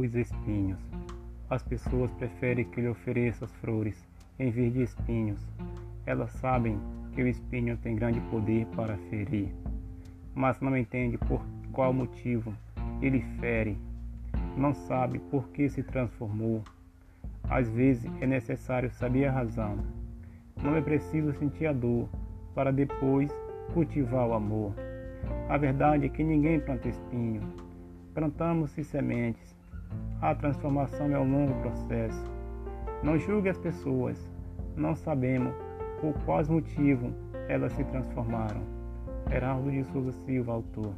os espinhos. As pessoas preferem que lhe ofereça as flores em vez de espinhos. Elas sabem que o espinho tem grande poder para ferir, mas não entende por qual motivo ele fere. Não sabe por que se transformou. Às vezes é necessário saber a razão. Não é preciso sentir a dor para depois cultivar o amor. A verdade é que ninguém planta espinho. Plantamos-se sementes. A transformação é um longo processo. Não julgue as pessoas. Não sabemos por quais motivos elas se transformaram. Heraldo de Souza Silva, autor.